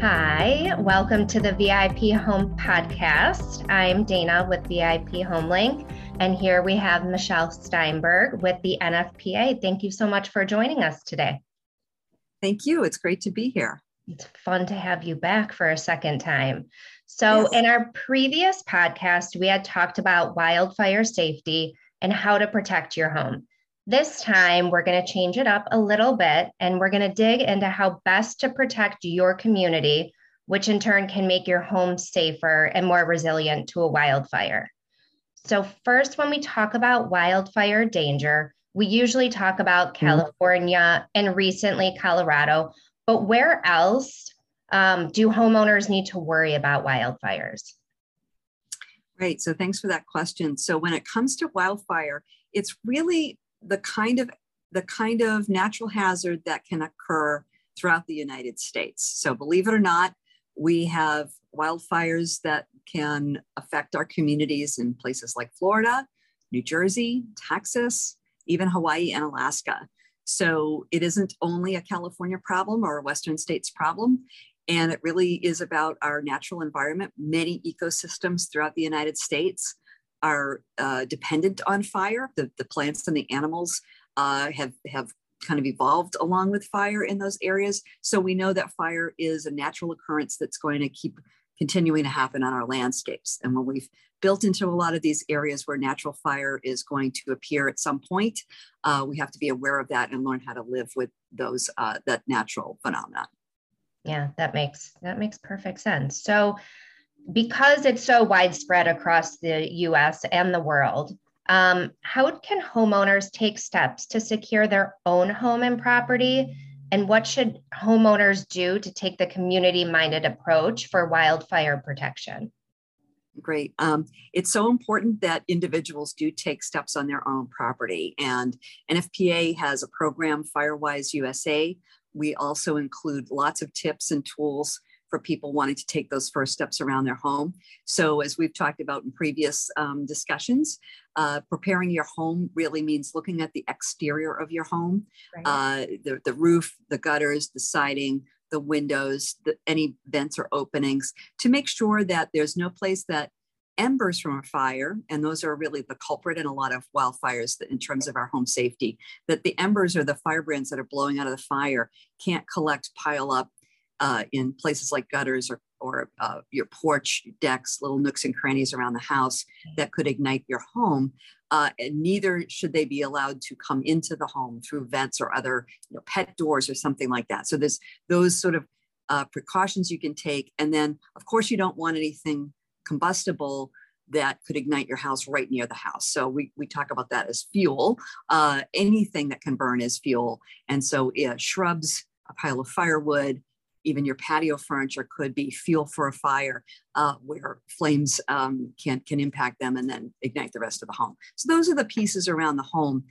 Hi, welcome to the VIP Home Podcast. I'm Dana with VIP HomeLink, and here we have Michele Steinberg with the NFPA. Thank you so much for joining us today. Thank you. It's great to be here. It's fun to have you back for a second time. So, yes. in our previous podcast, we had talked about wildfire safety and how to protect your home. This time, we're going to change it up a little bit and we're going to dig into how best to protect your community, which in turn can make your home safer and more resilient to a wildfire. So, first, when we talk about wildfire danger, we usually talk about mm-hmm. California and recently Colorado, but where else um, do homeowners need to worry about wildfires? Right. So thanks for that question. So when it comes to wildfire, it's really the kind of the kind of natural hazard that can occur throughout the United States. So believe it or not, we have wildfires that can affect our communities in places like Florida, New Jersey, Texas, even Hawaii and Alaska. So it isn't only a California problem or a Western states problem. And it really is about our natural environment. Many ecosystems throughout the United States are uh, dependent on fire. The, the plants and the animals uh, have, have kind of evolved along with fire in those areas. So we know that fire is a natural occurrence that's going to keep continuing to happen on our landscapes. And when we've built into a lot of these areas where natural fire is going to appear at some point, uh, we have to be aware of that and learn how to live with those uh, that natural phenomenon. Yeah, that makes that makes perfect sense. So, because it's so widespread across the U.S. and the world, um, how can homeowners take steps to secure their own home and property? And what should homeowners do to take the community minded approach for wildfire protection? Great. Um, it's so important that individuals do take steps on their own property. And NFPA has a program, Firewise USA. We also include lots of tips and tools for people wanting to take those first steps around their home. So, as we've talked about in previous um, discussions, uh, preparing your home really means looking at the exterior of your home, right. uh, the, the roof, the gutters, the siding, the windows, the, any vents or openings to make sure that there's no place that embers from a fire, and those are really the culprit in a lot of wildfires in terms of our home safety, that the embers or the firebrands that are blowing out of the fire can't collect, pile up uh, in places like gutters or, or uh, your porch decks, little nooks and crannies around the house that could ignite your home. Uh, and neither should they be allowed to come into the home through vents or other you know, pet doors or something like that. So there's those sort of uh, precautions you can take. And then, of course, you don't want anything combustible that could ignite your house right near the house. So we, we talk about that as fuel. Uh, anything that can burn is fuel. And so yeah, shrubs, a pile of firewood, even your patio furniture could be fuel for a fire uh, where flames um, can, can impact them and then ignite the rest of the home. So those are the pieces around the home.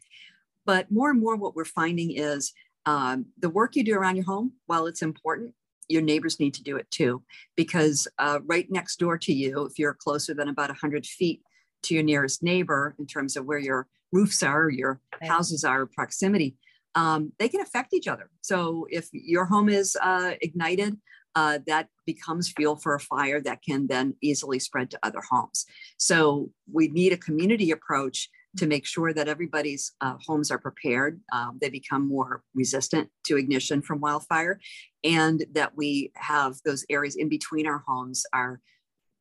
But more and more what we're finding is um, the work you do around your home, while it's important, your neighbors need to do it too, because uh, right next door to you, if you're closer than about 100 feet to your nearest neighbor in terms of where your roofs are, your houses are, proximity, um, they can affect each other. So if your home is uh, ignited, uh, that becomes fuel for a fire that can then easily spread to other homes. So we need a community approach to make sure that everybody's uh, homes are prepared. Um, they become more resistant to ignition from wildfire, and that we have those areas in between our homes, our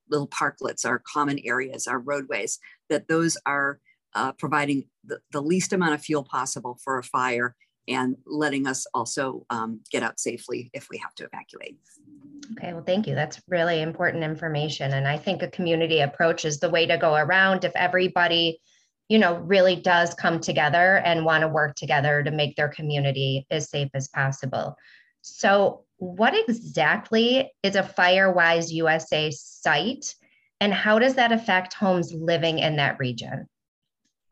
little parklets, our common areas, our roadways, that those are uh, providing the, the, least amount of fuel possible for a fire and letting us also um, get out safely if we have to evacuate. Okay, well, thank you. That's really important information. And I think a community approach is the way to go around if everybody you know, really does come together and want to work together to make their community as safe as possible. So, what exactly is a Firewise USA site, and how does that affect homes living in that region?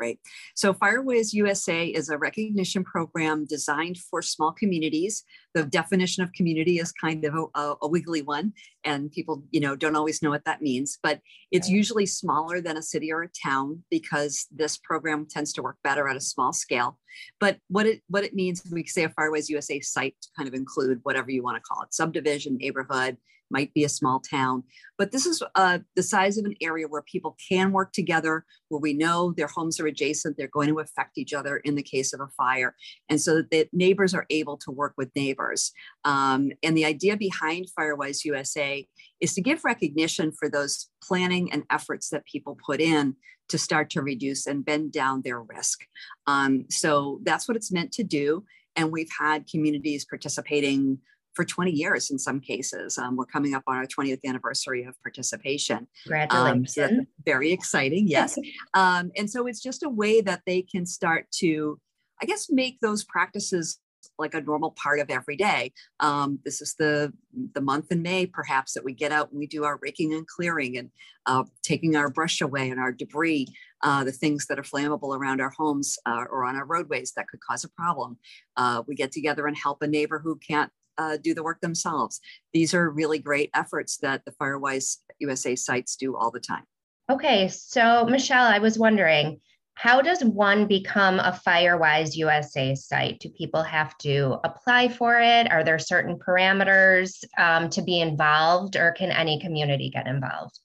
Right. So Firewise USA is a recognition program designed for small communities. The definition of community is kind of a, a wiggly one. and people you know don't always know what that means but it's usually smaller than a city or a town because this program tends to work better at a small scale but what it what it means we say a firewise usa site to kind of include whatever you want to call it subdivision neighborhood might be a small town. But this is uh, the size of an area where people can work together, where we know their homes are adjacent, they're going to affect each other in the case of a fire. And so that neighbors are able to work with neighbors. Um, and the idea behind Firewise USA is to give recognition for those planning and efforts that people put in to start to reduce and bend down their risk. Um, so that's what it's meant to do. And we've had communities participating for 20 years in some cases. Um, we're coming up on our 20th anniversary of participation. Congratulations. Um, so very exciting, yes. um, and so it's just a way that they can start to, I guess, make those practices like a normal part of every day. Um, this is the the month in May, perhaps, that we get out and we do our raking and clearing and uh, taking our brush away and our debris, uh, the things that are flammable around our homes uh, or on our roadways that could cause a problem. Uh, we get together and help a neighbor who can't uh, do the work themselves. These are really great efforts that the Firewise USA sites do all the time. Okay, so Michele, I was wondering, how does one become a Firewise USA site? Do people have to apply for it? Are there certain parameters um, to be involved, or can any community get involved?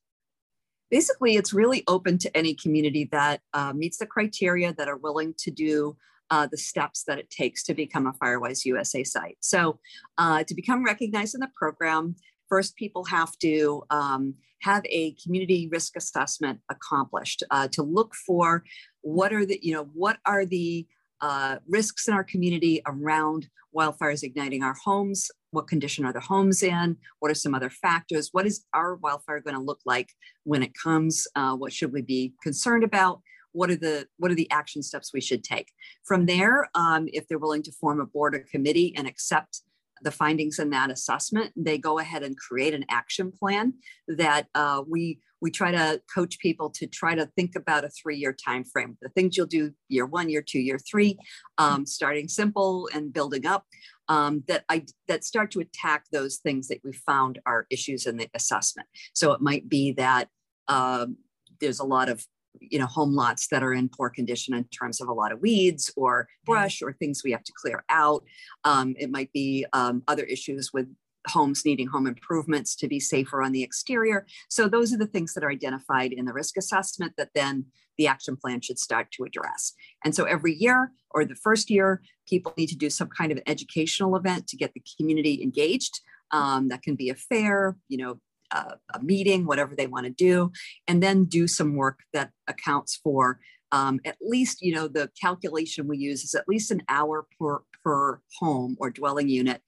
Basically, it's really open to any community that uh, meets the criteria that are willing to do uh, the steps that it takes to become a Firewise USA site. So, uh, to become recognized in the program, first people have to um, have a community risk assessment accomplished uh, to look for what are the you know what are the uh, risks in our community around wildfires igniting our homes? What condition are the homes in? What are some other factors? What is our wildfire going to look like when it comes? Uh, what should we be concerned about what are the what are the action steps we should take? From there um, if they're willing to form a board or committee and accept the findings in that assessment they go ahead and create an action plan that uh, we we try to coach people to try to think about a three-year time frame the things you'll do year one year two year three um, starting simple and building up um, that I that start to attack those things that we found are issues in the assessment. So it might be that um, there's a lot of you know home lots that are in poor condition in terms of a lot of weeds or brush or things we have to clear out. Um, it might be um, other issues with homes needing home improvements to be safer on the exterior. So those are the things that are identified in the risk assessment that then the action plan should start to address. And so every year or the first year people need to do some kind of educational event to get the community engaged um, that can be a fair you know a, a meeting, whatever they want to do, and then do some work that accounts for um, at least, you know, the calculation we use is at least an hour per, per home or dwelling unit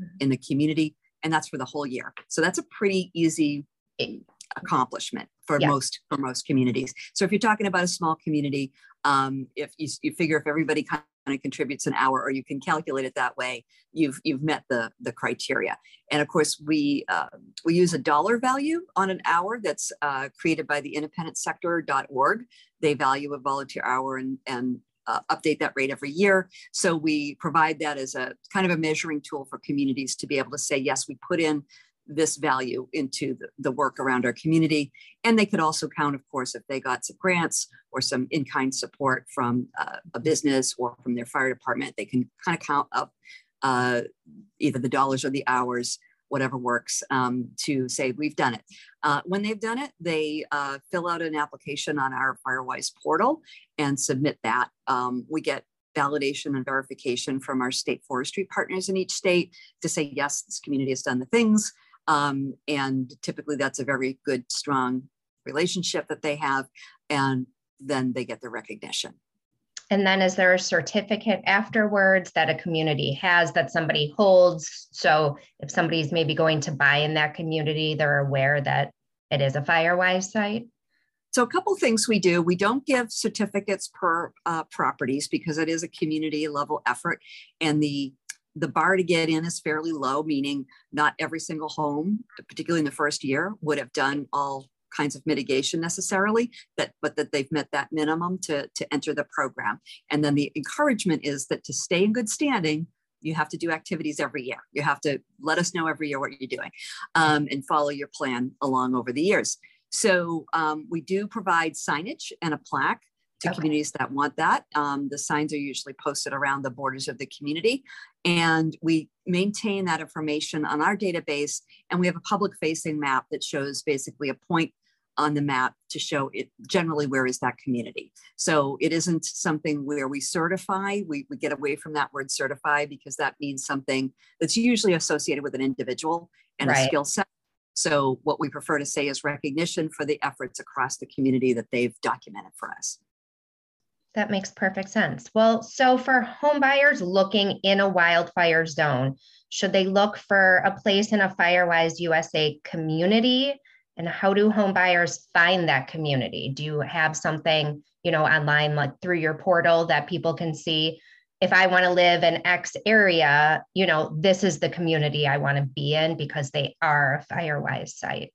mm-hmm. in the community. And that's for the whole year. So that's a pretty easy accomplishment for yeah. most for most communities. So if you're talking about a small community, um, if you, you figure if everybody kind of contributes an hour or you can calculate it that way you've you've met the the criteria and of course we uh, we use a dollar value on an hour that's uh, created by the independentsector.org they value a volunteer hour and and uh, update that rate every year. So we provide that as a kind of a measuring tool for communities to be able to say, yes, we put in this value into the, the, work around our community. And they could also count, of course, if they got some grants or some in kind support from uh, a business or from their fire department. They can kind of count up uh, either the dollars or the hours, whatever works, um, to say we've done it. Uh, when they've done it, they uh, fill out an application on our Firewise portal and submit that. Um, we get validation and verification from our state forestry partners in each state to say, yes, this community has done the things. Um, and typically that's a very good, strong relationship that they have. And then they get the recognition. And then is there a certificate afterwards that a community has that somebody holds? So if somebody's maybe going to buy in that community, they're aware that it is a Firewise site? So a couple things we do. We don't give certificates per uh, properties because it is a community level effort, and the the bar to get in is fairly low, meaning not every single home, particularly in the first year, would have done all kinds of mitigation necessarily, but that they've met that minimum to, to enter the program. And then the encouragement is that to stay in good standing, you have to do activities every year. You have to let us know every year what you're doing um, and follow your plan along over the years. So um, we do provide signage and a plaque to okay. communities that want that. Um, the signs are usually posted around the borders of the community. And we maintain that information on our database. And we have a public facing map that shows basically a point on the map to show it generally where is that community. So it isn't something where we certify, we, we get away from that word certify because that means something that's usually associated with an individual and right. a skill set. So what we prefer to say is recognition for the efforts across the community that they've documented for us. That makes perfect sense. Well, so for home buyers looking in a wildfire zone, should they look for a place in a Firewise USA community? And how do home buyers find that community? Do you have something, you know, online like through your portal that people can see if I want to live in X area, you know, this is the community I want to be in because they are a Firewise site.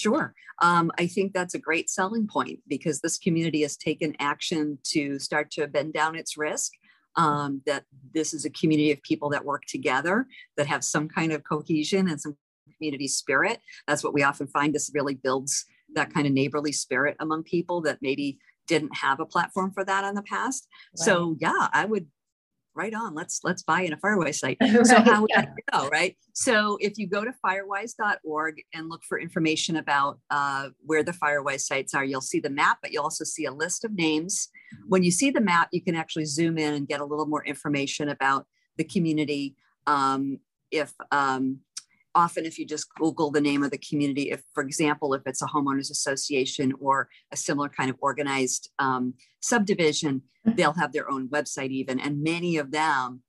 Sure. Um, I think that's a great selling point because this community has taken action to start to bend down its risk. Um, that this is a community of people that work together, that have some kind of cohesion and some community spirit. That's what we often find. This really builds that kind of neighborly spirit among people that maybe didn't have a platform for that in the past. Right. So yeah, I would right on let's let's buy in a firewise site. Right, so how would yeah. that go right? So if you go to firewise.org and look for information about uh, where the firewise sites are you'll see the map but you'll also see a list of names. When you see the map you can actually zoom in and get a little more information about the community um, if um, often if you just google the name of the community if for example if it's a homeowners association or a similar kind of organized um, subdivision mm-hmm. they'll have their own website even and many of them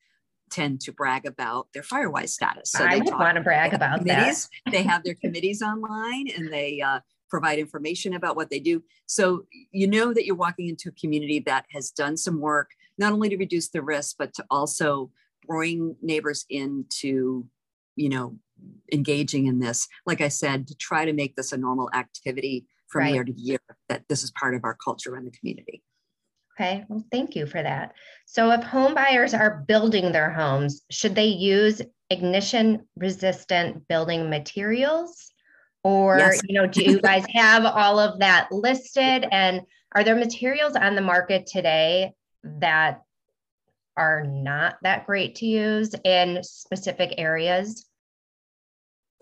tend to brag about their firewise status. So i want to brag about that. they have their committees online and they uh, provide information about what they do. So you know that you're walking into a community that has done some work not only to reduce the risk but to also bring neighbors into you know engaging in this, like I said, to try to make this a normal activity from right. year to year, that this is part of our culture in the community. Okay, well, thank you for that. So, if home buyers are building their homes, should they use ignition resistant building materials? Or, yes. you know, do you guys have all of that listed? And are there materials on the market today that are not that great to use in specific areas?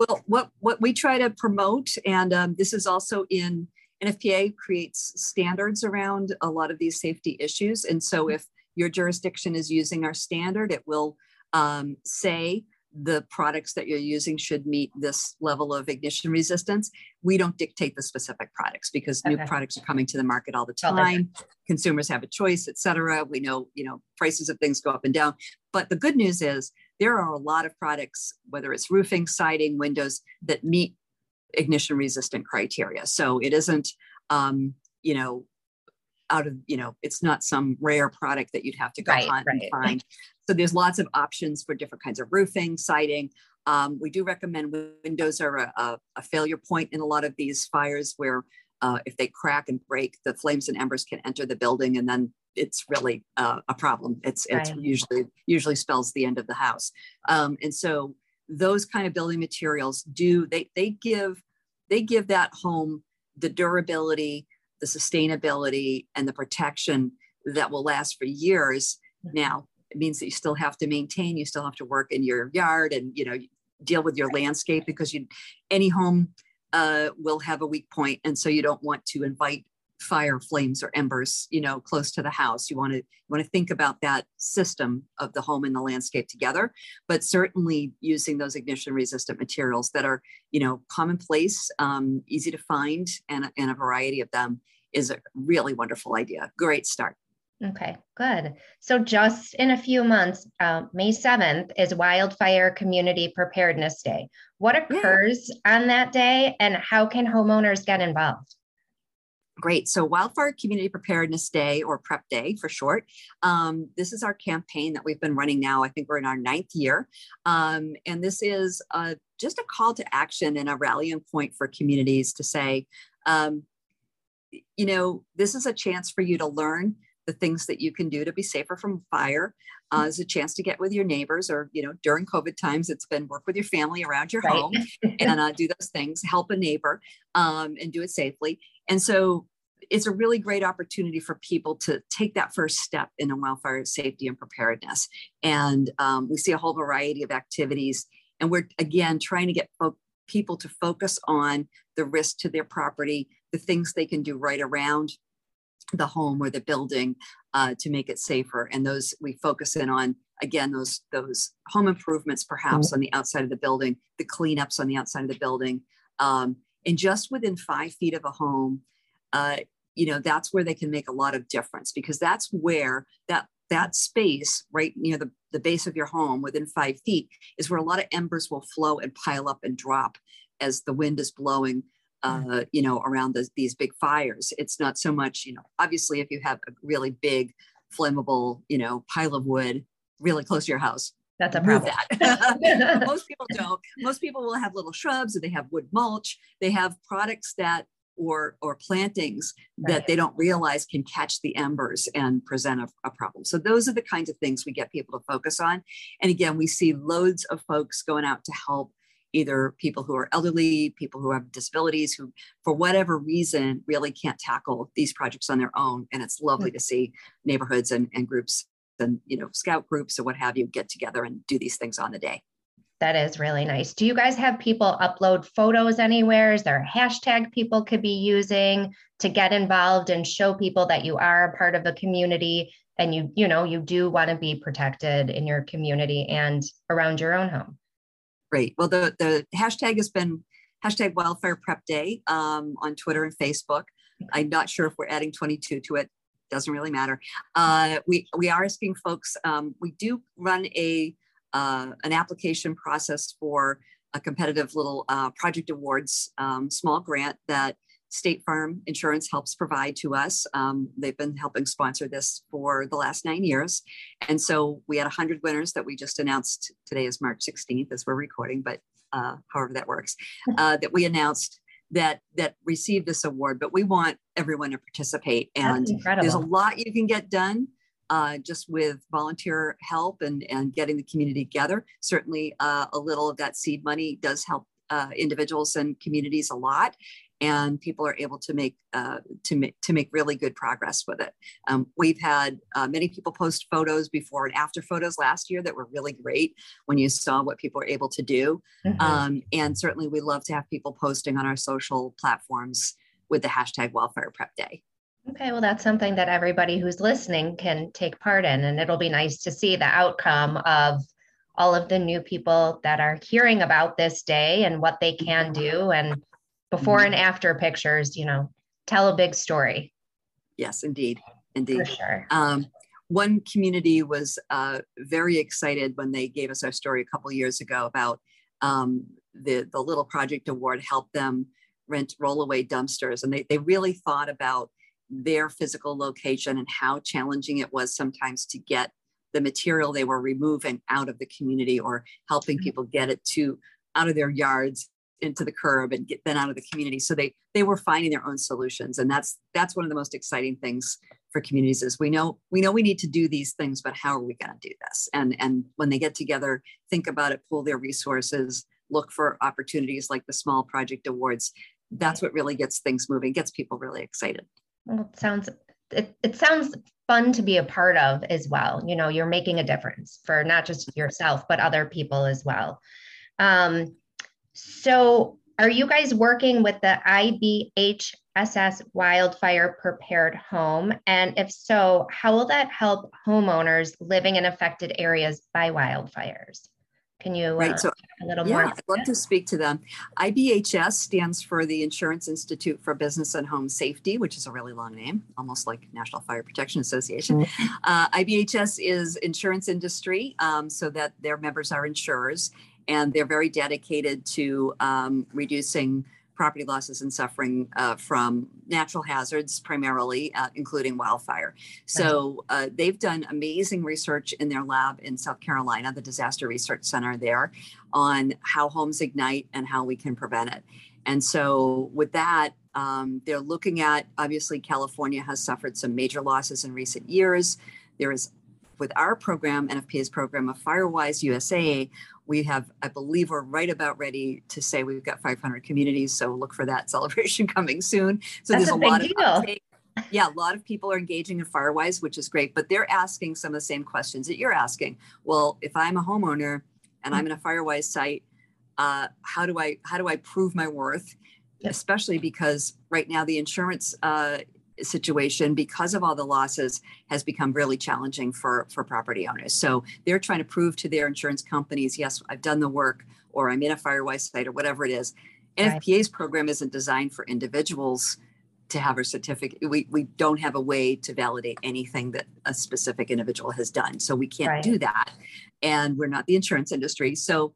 Well, what, what we try to promote, and um, this is also in NFPA creates standards around a lot of these safety issues. And so if your jurisdiction is using our standard, it will um, say the products that you're using should meet this level of ignition resistance. We don't dictate the specific products because okay. new products are coming to the market all the time. Consumers have a choice, et cetera. We know, you know, prices of things go up and down. But the good news is there are a lot of products, whether it's roofing, siding, windows, that meet ignition resistant criteria. So it isn't, um, you know, out of, you know, it's not some rare product that you'd have to go right, hunt right. and find. So there's lots of options for different kinds of roofing, siding. Um, we do recommend windows are a, a, a, failure point in a lot of these fires where uh, if they crack and break, the flames and embers can enter the building and then it's really uh, a problem. It's right. it's usually usually spells the end of the house. Um, and so those kind of building materials do they they give they give that home the durability, the sustainability, and the protection that will last for years. Now it means that you still have to maintain, you still have to work in your yard, and you know deal with your landscape because you any home uh, will have a weak point, and so you don't want to invite fire flames or embers you know close to the house. You want to you want to think about that system of the home and the landscape together but certainly using those ignition resistant materials that are you know commonplace um, easy to find and, and a variety of them is a really wonderful idea. Great start Okay, good. So, just in a few months, uh, May 7th is Wildfire Community Preparedness Day. What occurs yeah. on that day, and how can homeowners get involved? Great. So, Wildfire Community Preparedness Day, or PrEP Day for short, um, this is our campaign that we've been running now. I think we're in our ninth year. Um, and this is uh, just a call to action and a rallying point for communities to say, um, you know, this is a chance for you to learn the things that you can do to be safer from fire. uh, is a chance to get with your neighbors or you know during covid times it's been work with your family around your right. home and uh, do those things help a neighbor um, and do it safely and so it's a really great opportunity for people to take that first step in a wildfire safety and preparedness and um, we see a whole variety of activities and we're again trying to get fo- people to focus on the risk to their property the things they can do right around the home or the building uh, to make it safer. And those we focus in on again those those home improvements, perhaps mm-hmm. on the outside of the building, the cleanups on the outside of the building, um, and just within five feet of a home. Uh, you know that's where they can make a lot of difference because that's where that that space right near the, the base of your home within five feet is where a lot of embers will flow and pile up and drop as the wind is blowing. Uh, you know, around the, these big fires. It's not so much, you know, obviously if you have a really big flammable, you know, pile of wood really close to your house, that's a problem. That. Most people don't. Most people will have little shrubs or they have wood mulch. They have products that or or plantings right. that they don't realize can catch the embers and present a, a, problem. So those are the kinds of things we get people to focus on. And again, we see loads of folks going out to help either people who are elderly, people who have disabilities, who for whatever reason really can't tackle these projects on their own. And it's hmm. lovely to see neighborhoods and, and groups and you know scout groups or what have you get together and do these things on the day. That is really nice. Do you guys have people upload photos anywhere? Is there a hashtag people could be using to get involved and show people that you are a part of a community and you you know you do want to be protected in your community and around your own home? Great. Well, the, the hashtag has been hashtag wildfire prep day um, on Twitter and Facebook. I'm not sure if we're adding 22 to it. Doesn't really matter. Uh, we, we are asking folks, um, we do run a uh, an application process for a competitive little uh, project awards um, small grant that State Farm Insurance helps provide to us. Um, they've been helping sponsor this for the last nine years. And so we had 100 winners that we just announced. Today is March 16th as we're recording, but uh, however that works, uh, that we announced that that received this award. But we want everyone to participate. And there's a lot you can get done. Uh, just with volunteer help and, and getting the community together. Certainly, uh, a little of that seed money does help uh, individuals and communities a lot and people are able to make uh, to make to make really good progress with it. Um, we've had uh, many people post photos before and after photos last year that were really great when you saw what people were able to do, mm-hmm. um, and certainly we love to have people posting on our social platforms with the hashtag Wildfire Prep Day. Okay, well, that's something that everybody who's listening can take part in, and it'll be nice to see the outcome of all of the new people that are hearing about this day and what they can do and before and mm-hmm. after pictures, you know, tell a big story. Yes, indeed. Indeed. For sure. Um, one community was uh, very excited when they gave us our story a couple years ago about um, the, the Little Project Award helped them rent rollaway dumpsters. And they, they really thought about their physical location and how challenging it was sometimes to get the material they were removing out of the community or helping mm-hmm. people get it to out of their yards into the curb and get them out of the community. So they they were finding their own solutions, and that's that's one of the most exciting things for communities is we know we know we need to do these things, but how are we going to do this? And and when they get together, think about it, pull their resources, look for opportunities like the small project awards. That's what really gets things moving, gets people really excited. Well, it sounds it, it sounds fun to be a part of as well. You know, you're making a difference for not just yourself, but other people as well. Um, so, are you guys working with the IBHS's Wildfire Prepared Home? And if so, how will that help homeowners living in affected areas by wildfires? Can you right, uh, so, a little yeah, more? I'd love to speak to them. IBHS stands for the Insurance Institute for Business and Home Safety, which is a really long name, almost like National Fire Protection Association. Mm-hmm. Uh, IBHS is insurance industry, um, so that their members are insurers, and they're very dedicated to um, reducing property losses and suffering uh, from natural hazards, primarily, uh, including wildfire. So uh, they've done amazing research in their lab in South Carolina, the Disaster Research Center there, on how homes ignite and how we can prevent it. And so, with that, um, they're looking at obviously, California has suffered some major losses in recent years. There is with our program, NFPA's program of Firewise USA, we have, I believe, we're right about ready to say we've got 500 communities. So look for that celebration coming soon. So That's there's a, a, lot deal. of uptake. Yeah, a lot of people are engaging in Firewise, which is great, but they're asking some of the same questions that you're asking. Well, if I'm a homeowner and I'm in a Firewise site, uh, how do I how do I prove my worth? Yep. Especially because right now the insurance uh, situation, because of all the losses, has become really challenging for for property owners. So they're trying to prove to their insurance companies, yes, I've done the work, or I'm in a Firewise site, or whatever it is. Right. NFPA's program isn't designed for individuals to have a certificate. We, we don't have a way to validate anything that a specific individual has done. So we can't Right. do that. And we're not the insurance industry. So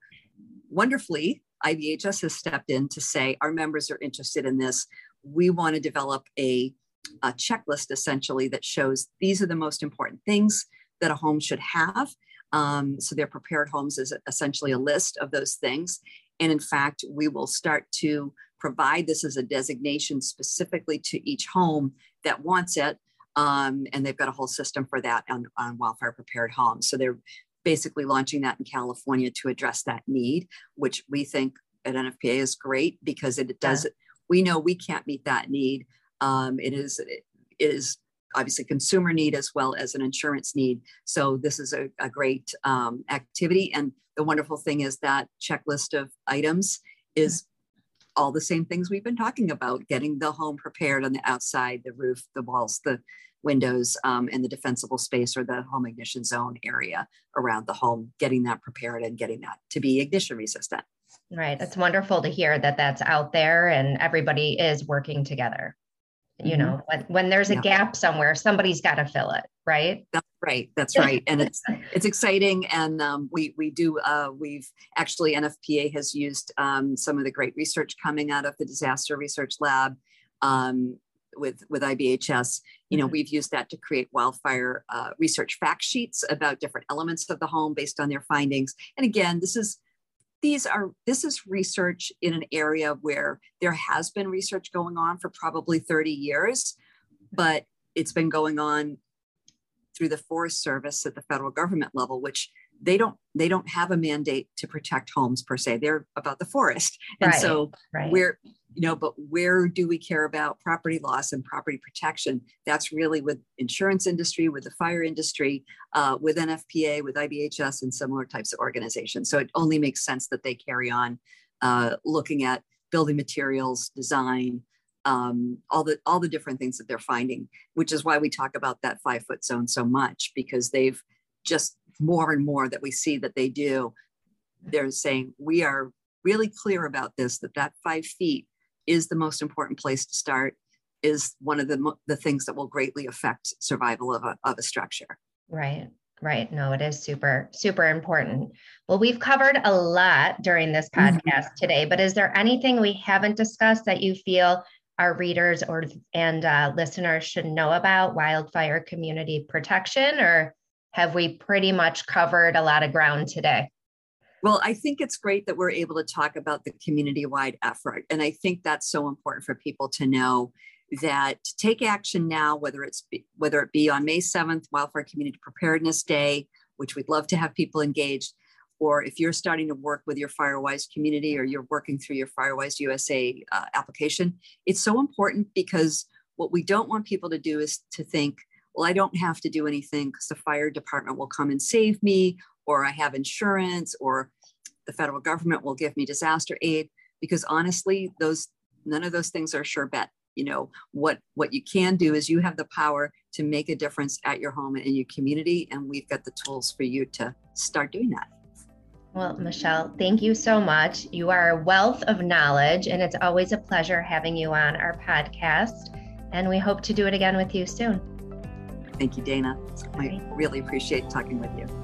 wonderfully, IBHS has stepped in to say our members are interested in this. We want to develop a, a checklist essentially that shows these are the most important things that a home should have. Um, so their prepared homes is essentially a list of those things. And in fact, we will start to provide this as a designation specifically to each home that wants it. Um, and they've got a whole system for that on, on wildfire prepared homes. So they're basically launching that in California to address that need, which we think at NFPA is great because it does. We know we can't meet that need. Um, it is it is obviously consumer need as well as an insurance need. So this is a, a great um, activity. And the wonderful thing is that checklist of items is all the same things we've been talking about: getting the home prepared on the outside, the roof, the walls, the windows um, and the defensible space or the home ignition zone area around the home, getting that prepared and getting that to be ignition resistant. Right. It's wonderful to hear that that's out there and everybody is working together. You Mhm. know, when, when there's a Yeah. gap somewhere, somebody's got to fill it, right? That's right. That's right. And it's it's exciting. And um, we we do uh, we've actually NFPA has used um, some of the great research coming out of the Disaster Research Lab um, with with IBHS. You know, Mhm. we've used that to create wildfire uh, research fact sheets about different elements of the home based on their findings. And again, this is these are this is research in an area where there has been research going on for probably 30 years but it's been going on through the forest service at the federal government level which they don't they don't have a mandate to protect homes per se they're about the forest and Right, so Right. where you know but where do we care about property loss and property protection? That's really with insurance industry with the fire industry uh, with nfpa with ibhs and similar types of organizations. So it only makes sense that they carry on uh, looking at building materials design um, all the all the different things that they're finding which is why we talk about that five foot zone so much because they've just more and more that we see that they do they're saying we are really clear about this that that five feet is the most important place to start is one of the, the things that will greatly affect survival of a, of a structure Right. Right. No, it is super, super important. Well, we've covered a lot during this Mhm. podcast today, but is there anything we haven't discussed that you feel our readers or and uh, listeners should know about wildfire community protection, or have we pretty much covered a lot of ground today? Well, I think it's great that we're able to talk about the community wide effort. And I think that's so important for people to know that to take action now, whether it's whether it be on May 7th, Wildfire Community Preparedness Day, which we'd love to have people engaged, or if you're starting to work with your Firewise community or you're working through your Firewise USA uh, application, it's so important because what we don't want people to do is to think, well, I don't have to do anything because the fire department will come and save me, or I have insurance, or the federal government will give me disaster aid. Because honestly, those none of those things are sure bet. You know what what you can do is you have the power to make a difference at your home and in your community, and we've got the tools for you to start doing that. Well, Michele, thank you so much. You are a wealth of knowledge, and it's always a pleasure having you on our podcast. And we hope to do it again with you soon. Thank you, Dana. I right. really appreciate talking with you.